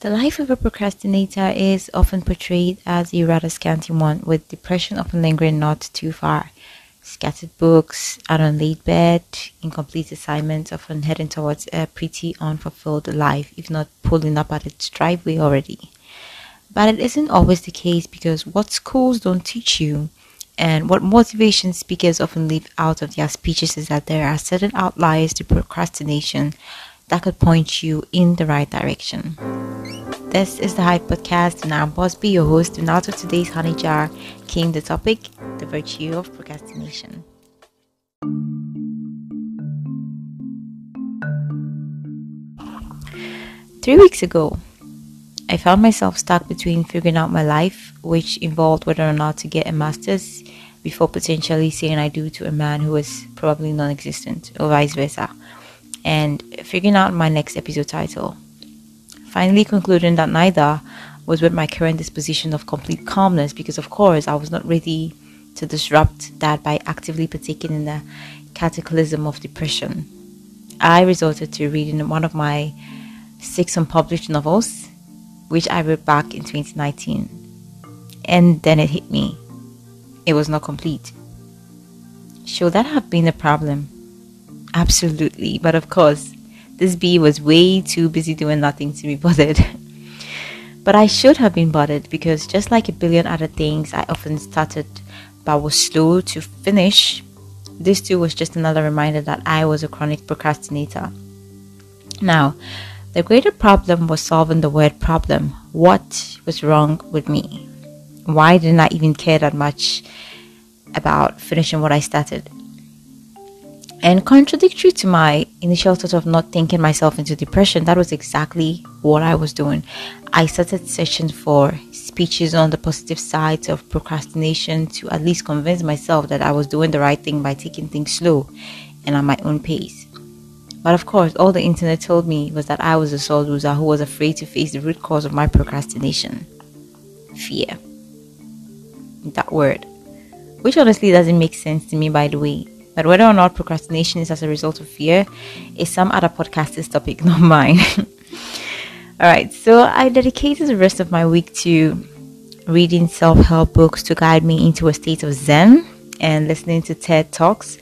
The life of a procrastinator is often portrayed as a rather scanty one, with depression often lingering not too far. Scattered books, an bed, incomplete assignments, often heading towards a pretty unfulfilled life, if not pulling up at its driveway already. But it isn't always the case because what schools don't teach you and what motivation speakers often leave out of their speeches is that there are certain outliers to procrastination that could point you in the right direction. This is the Hive Podcast, and I'm Boss B, your host. And out of today's honey jar came the topic the virtue of procrastination. Three weeks ago, I found myself stuck between figuring out my life, which involved whether or not to get a master's before potentially saying I do to a man who is probably non existent, or vice versa, and figuring out my next episode title. Finally, concluding that neither was with my current disposition of complete calmness because, of course, I was not ready to disrupt that by actively partaking in the cataclysm of depression. I resorted to reading one of my six unpublished novels which I wrote back in 2019. And then it hit me. It was not complete. Should that have been a problem? Absolutely. But of course, this bee was way too busy doing nothing to be bothered. but I should have been bothered because just like a billion other things I often started but was slow to finish, this too was just another reminder that I was a chronic procrastinator. Now, the greater problem was solving the word problem. What was wrong with me? Why didn't I even care that much about finishing what I started? And contradictory to my initial thought of not thinking myself into depression, that was exactly what I was doing. I started searching for speeches on the positive sides of procrastination to at least convince myself that I was doing the right thing by taking things slow and at my own pace. But of course, all the internet told me was that I was a sore loser who was afraid to face the root cause of my procrastination fear. That word. Which honestly doesn't make sense to me, by the way. But whether or not procrastination is as a result of fear is some other podcaster's topic, not mine. Alright, so I dedicated the rest of my week to reading self help books to guide me into a state of zen and listening to TED Talks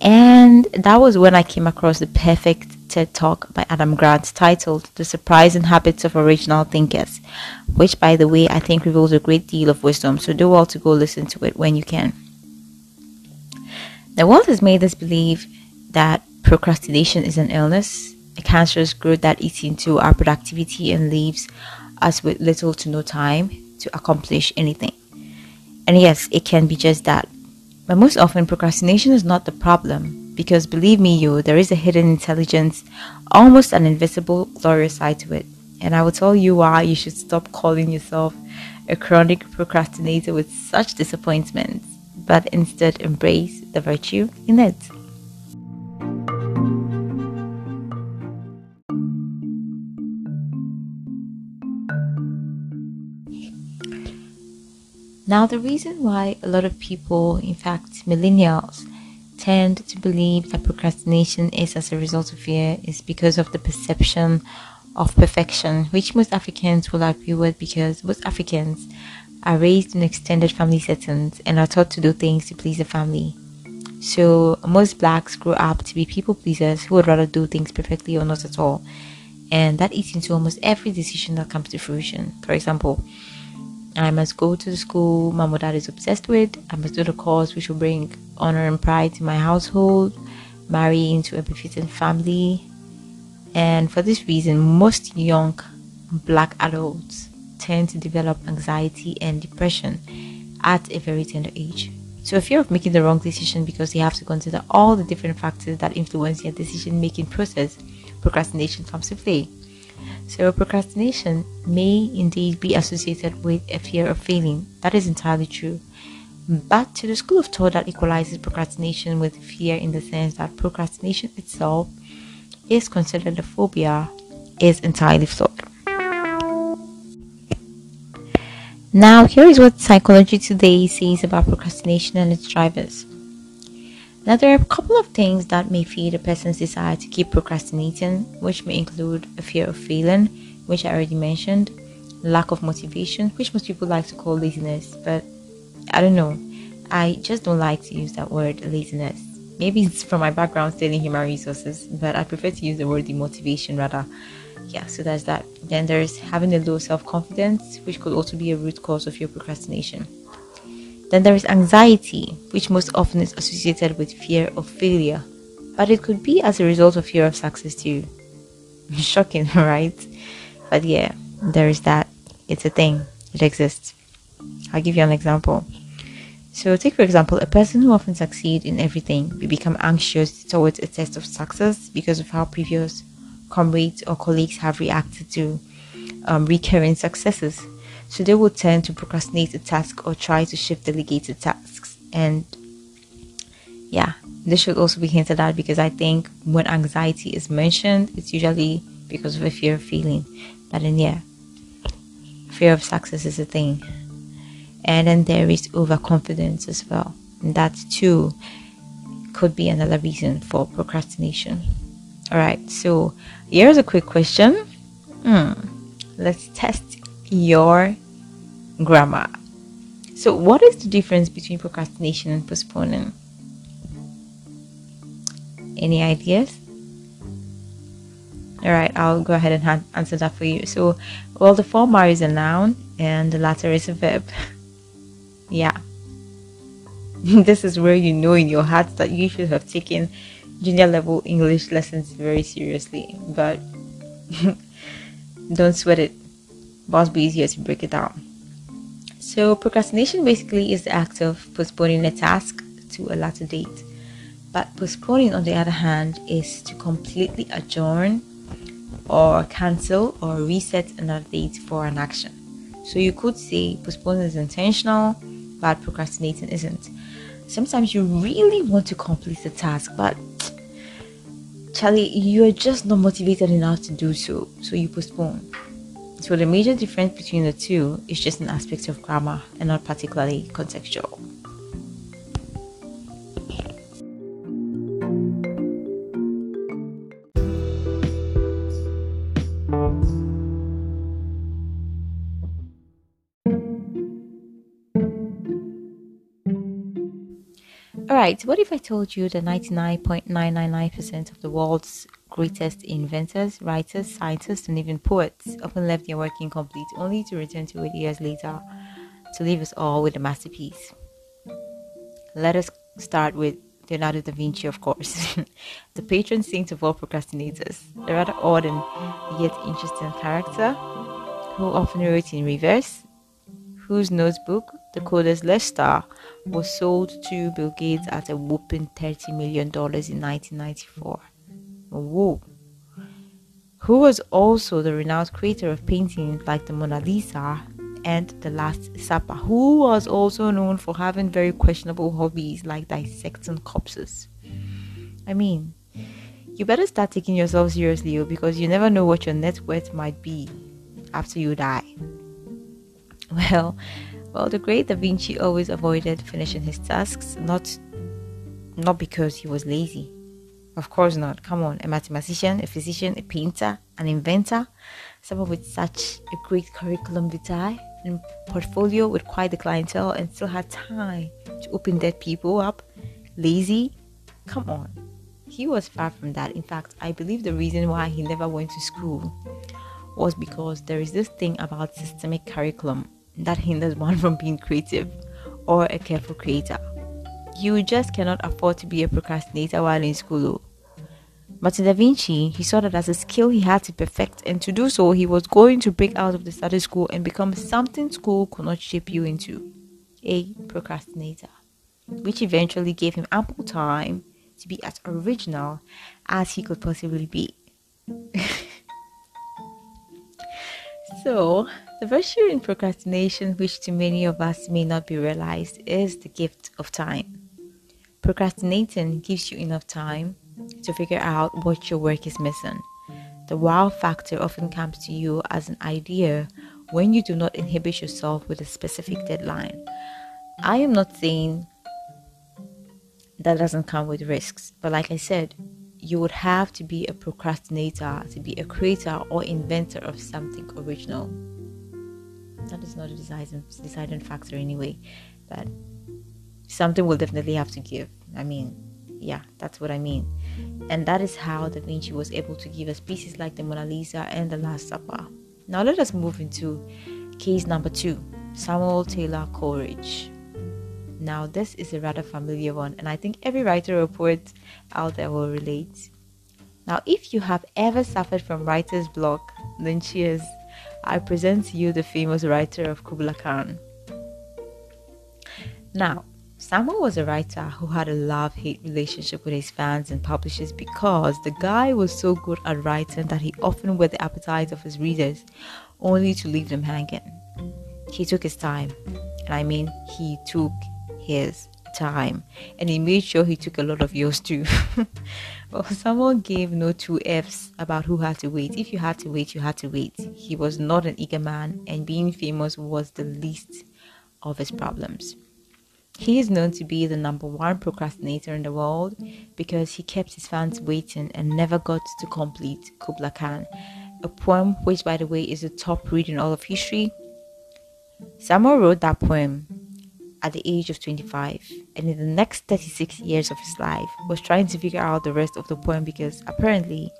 and that was when I came across the perfect TED Talk by Adam Grant titled The Surprising Habits of Original Thinkers, which, by the way, I think reveals a great deal of wisdom. So do well to go listen to it when you can. The world has made us believe that procrastination is an illness, a cancerous growth that eats into our productivity and leaves us with little to no time to accomplish anything. And yes, it can be just that but most often, procrastination is not the problem because believe me, you, there is a hidden intelligence, almost an invisible, glorious side to it. And I will tell you why you should stop calling yourself a chronic procrastinator with such disappointments, but instead embrace the virtue in it. Now, the reason why a lot of people, in fact, millennials, tend to believe that procrastination is as a result of fear is because of the perception of perfection, which most Africans will agree with because most Africans are raised in extended family settings and are taught to do things to please the family. So, most blacks grow up to be people pleasers who would rather do things perfectly or not at all. And that eats into almost every decision that comes to fruition. For example, I must go to the school my mother is obsessed with. I must do the course which will bring honor and pride to my household, marry into a befitting family. And for this reason, most young black adults tend to develop anxiety and depression at a very tender age. So, a fear of making the wrong decision because they have to consider all the different factors that influence their decision making process, procrastination comes to play. So, procrastination may indeed be associated with a fear of failing. That is entirely true. But to the school of thought that equalizes procrastination with fear in the sense that procrastination itself is considered a phobia is entirely flawed. Now, here is what Psychology Today says about procrastination and its drivers. Now, there are a couple of things that may feed a person's desire to keep procrastinating, which may include a fear of failing, which I already mentioned, lack of motivation, which most people like to call laziness, but I don't know. I just don't like to use that word laziness. Maybe it's from my background studying human resources, but I prefer to use the word demotivation rather. Yeah, so there's that. Then there's having a low self confidence, which could also be a root cause of your procrastination. Then there is anxiety, which most often is associated with fear of failure, but it could be as a result of fear of success too. Shocking, right? But yeah, there is that. It's a thing, it exists. I'll give you an example. So, take for example, a person who often succeeds in everything will become anxious towards a test of success because of how previous comrades or colleagues have reacted to um, recurring successes. So, they will tend to procrastinate a task or try to shift delegated tasks. And yeah, this should also be hinted at because I think when anxiety is mentioned, it's usually because of a fear of feeling. But then, yeah, fear of success is a thing. And then there is overconfidence as well. And that too could be another reason for procrastination. All right, so here's a quick question. Hmm. Let's test your grammar. So, what is the difference between procrastination and postponing? Any ideas? All right, I'll go ahead and answer that for you. So, well, the former is a noun and the latter is a verb. yeah. this is where you know in your heart that you should have taken junior level English lessons very seriously, but don't sweat it. Boss be easier to break it down. So, procrastination basically is the act of postponing a task to a later date. But postponing, on the other hand, is to completely adjourn or cancel or reset another date for an action. So you could say postponing is intentional, but procrastinating isn't. Sometimes you really want to complete the task, but Charlie, you are just not motivated enough to do so, so you postpone. So the major difference between the two is just an aspect of grammar and not particularly contextual. Alright, what if I told you that 99.999% of the world's greatest inventors, writers, scientists, and even poets often left their work incomplete only to return to it years later to leave us all with a masterpiece? Let us start with Leonardo da Vinci, of course, the patron saint of all procrastinators, a rather odd and yet interesting character who often wrote in reverse, whose notebook, the Codex Leicester, was sold to Bill Gates at a whopping $30 million in 1994. Whoa. Who was also the renowned creator of paintings like the Mona Lisa and The Last Supper, who was also known for having very questionable hobbies like dissecting corpses. I mean, you better start taking yourself seriously oh, because you never know what your net worth might be after you die. Well, well, the great Da Vinci always avoided finishing his tasks, not not because he was lazy. Of course not. Come on, a mathematician, a physician, a painter, an inventor, someone with such a great curriculum vitae and portfolio with quite the clientele and still had time to open dead people up. Lazy? Come on. He was far from that. In fact, I believe the reason why he never went to school was because there is this thing about systemic curriculum that hinders one from being creative or a careful creator. You just cannot afford to be a procrastinator while in school. But Da Vinci, he saw that as a skill he had to perfect, and to do so, he was going to break out of the status quo and become something school could not shape you into a procrastinator, which eventually gave him ample time to be as original as he could possibly be. so, the virtue in procrastination, which to many of us may not be realized, is the gift of time. Procrastinating gives you enough time to figure out what your work is missing. The wow factor often comes to you as an idea when you do not inhibit yourself with a specific deadline. I am not saying that doesn't come with risks, but like I said, you would have to be a procrastinator to be a creator or inventor of something original. That is not a deciding, deciding factor anyway, but something will definitely have to give. I mean, yeah, that's what I mean. And that is how Da Vinci was able to give us pieces like the Mona Lisa and the Last Supper. Now let us move into case number two Samuel Taylor Coleridge. Now, this is a rather familiar one, and I think every writer or poet out there will relate. Now, if you have ever suffered from writer's block, then cheers. I present to you the famous writer of Kubla Khan. Now, Samuel was a writer who had a love hate relationship with his fans and publishers because the guy was so good at writing that he often whet the appetite of his readers only to leave them hanging. He took his time, and I mean, he took his time and he made sure he took a lot of yours too. well, someone gave no two F's about who had to wait. If you had to wait, you had to wait. He was not an eager man, and being famous was the least of his problems. He is known to be the number one procrastinator in the world because he kept his fans waiting and never got to complete Kubla Khan, a poem which, by the way, is the top read in all of history. Samuel wrote that poem at the age of 25 and in the next 36 years of his life was trying to figure out the rest of the poem because apparently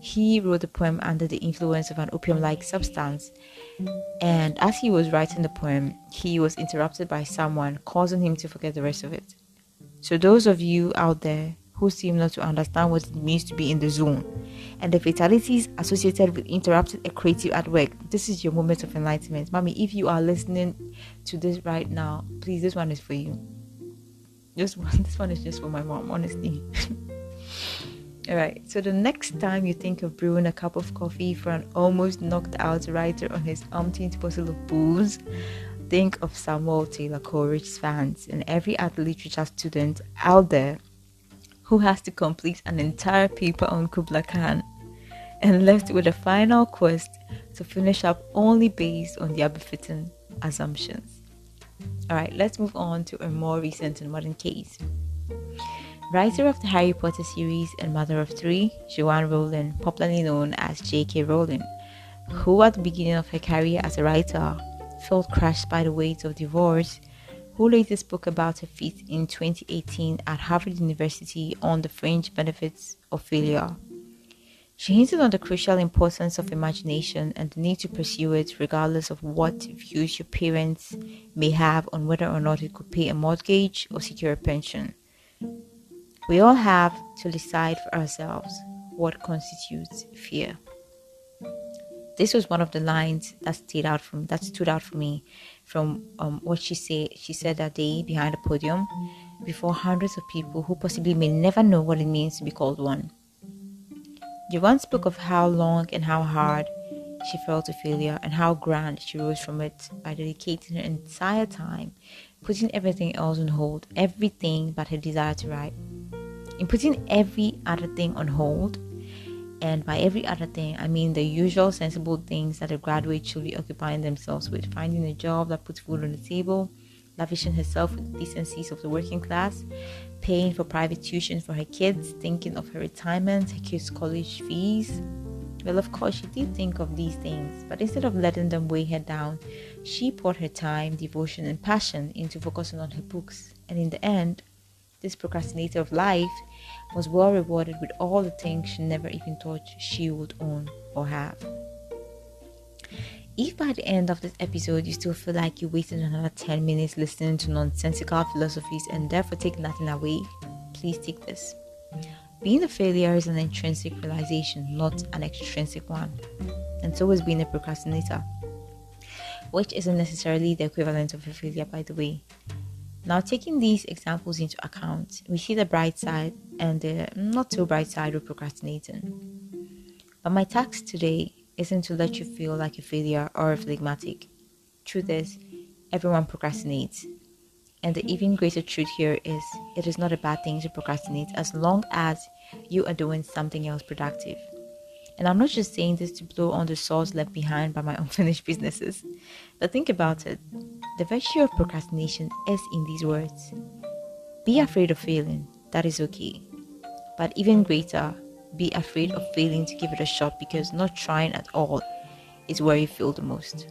he wrote the poem under the influence of an opium like substance and as he was writing the poem, he was interrupted by someone, causing him to forget the rest of it. So, those of you out there who seem not to understand what it means to be in the zone and the fatalities associated with interrupted creative at work, this is your moment of enlightenment. Mommy, if you are listening to this right now, please, this one is for you. This one, this one is just for my mom, honestly. Alright, so the next time you think of brewing a cup of coffee for an almost knocked out writer on his umpteenth bottle of booze, think of Samuel Taylor Coleridge's fans and every art literature student out there who has to complete an entire paper on Kubla Khan and left with a final quest to finish up only based on their befitting assumptions. Alright, let's move on to a more recent and modern case. Writer of the Harry Potter series and mother of three, Joanne Rowling, popularly known as J.K. Rowling, who at the beginning of her career as a writer felt crushed by the weight of divorce, who later spoke about her feat in 2018 at Harvard University on the fringe benefits of failure. She hinted on the crucial importance of imagination and the need to pursue it regardless of what views your parents may have on whether or not it could pay a mortgage or secure a pension. We all have to decide for ourselves what constitutes fear. This was one of the lines that out from that stood out for me from um, what she said. She said that day behind the podium before hundreds of people who possibly may never know what it means to be called one. Joanne spoke of how long and how hard she felt a failure and how grand she rose from it by dedicating her entire time, putting everything else on hold, everything but her desire to write in putting every other thing on hold and by every other thing i mean the usual sensible things that a graduate should be occupying themselves with finding a job that puts food on the table lavishing herself with the decencies of the working class paying for private tuition for her kids thinking of her retirement her kids college fees. Well of course she did think of these things but instead of letting them weigh her down she poured her time devotion and passion into focusing on her books. And in the end this procrastinator of life was well rewarded with all the things she never even thought she would own or have. If by the end of this episode you still feel like you wasted another 10 minutes listening to nonsensical philosophies and therefore take nothing away, please take this. Being a failure is an intrinsic realization, not an extrinsic one. And so is being a procrastinator, which isn't necessarily the equivalent of a failure, by the way. Now, taking these examples into account, we see the bright side and the not so bright side of procrastinating. But my task today isn't to let you feel like a failure or a phlegmatic. Truth is, everyone procrastinates. And the even greater truth here is it is not a bad thing to procrastinate as long as you are doing something else productive. And I'm not just saying this to blow on the sauce left behind by my unfinished businesses, but think about it. The virtue of procrastination is in these words Be afraid of failing, that is okay. But even greater, be afraid of failing to give it a shot because not trying at all is where you feel the most.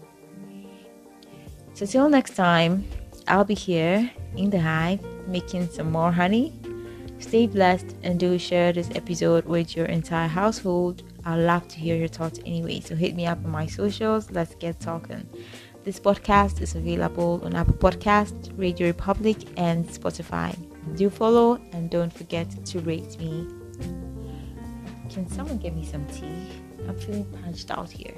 So, till next time, I'll be here in the hive making some more honey. Stay blessed and do share this episode with your entire household. I'd love to hear your thoughts anyway. So hit me up on my socials. Let's get talking. This podcast is available on Apple Podcast, RadioPublic, and Spotify. Do follow and don't forget to rate me. Can someone get me some tea? I'm feeling punched out here.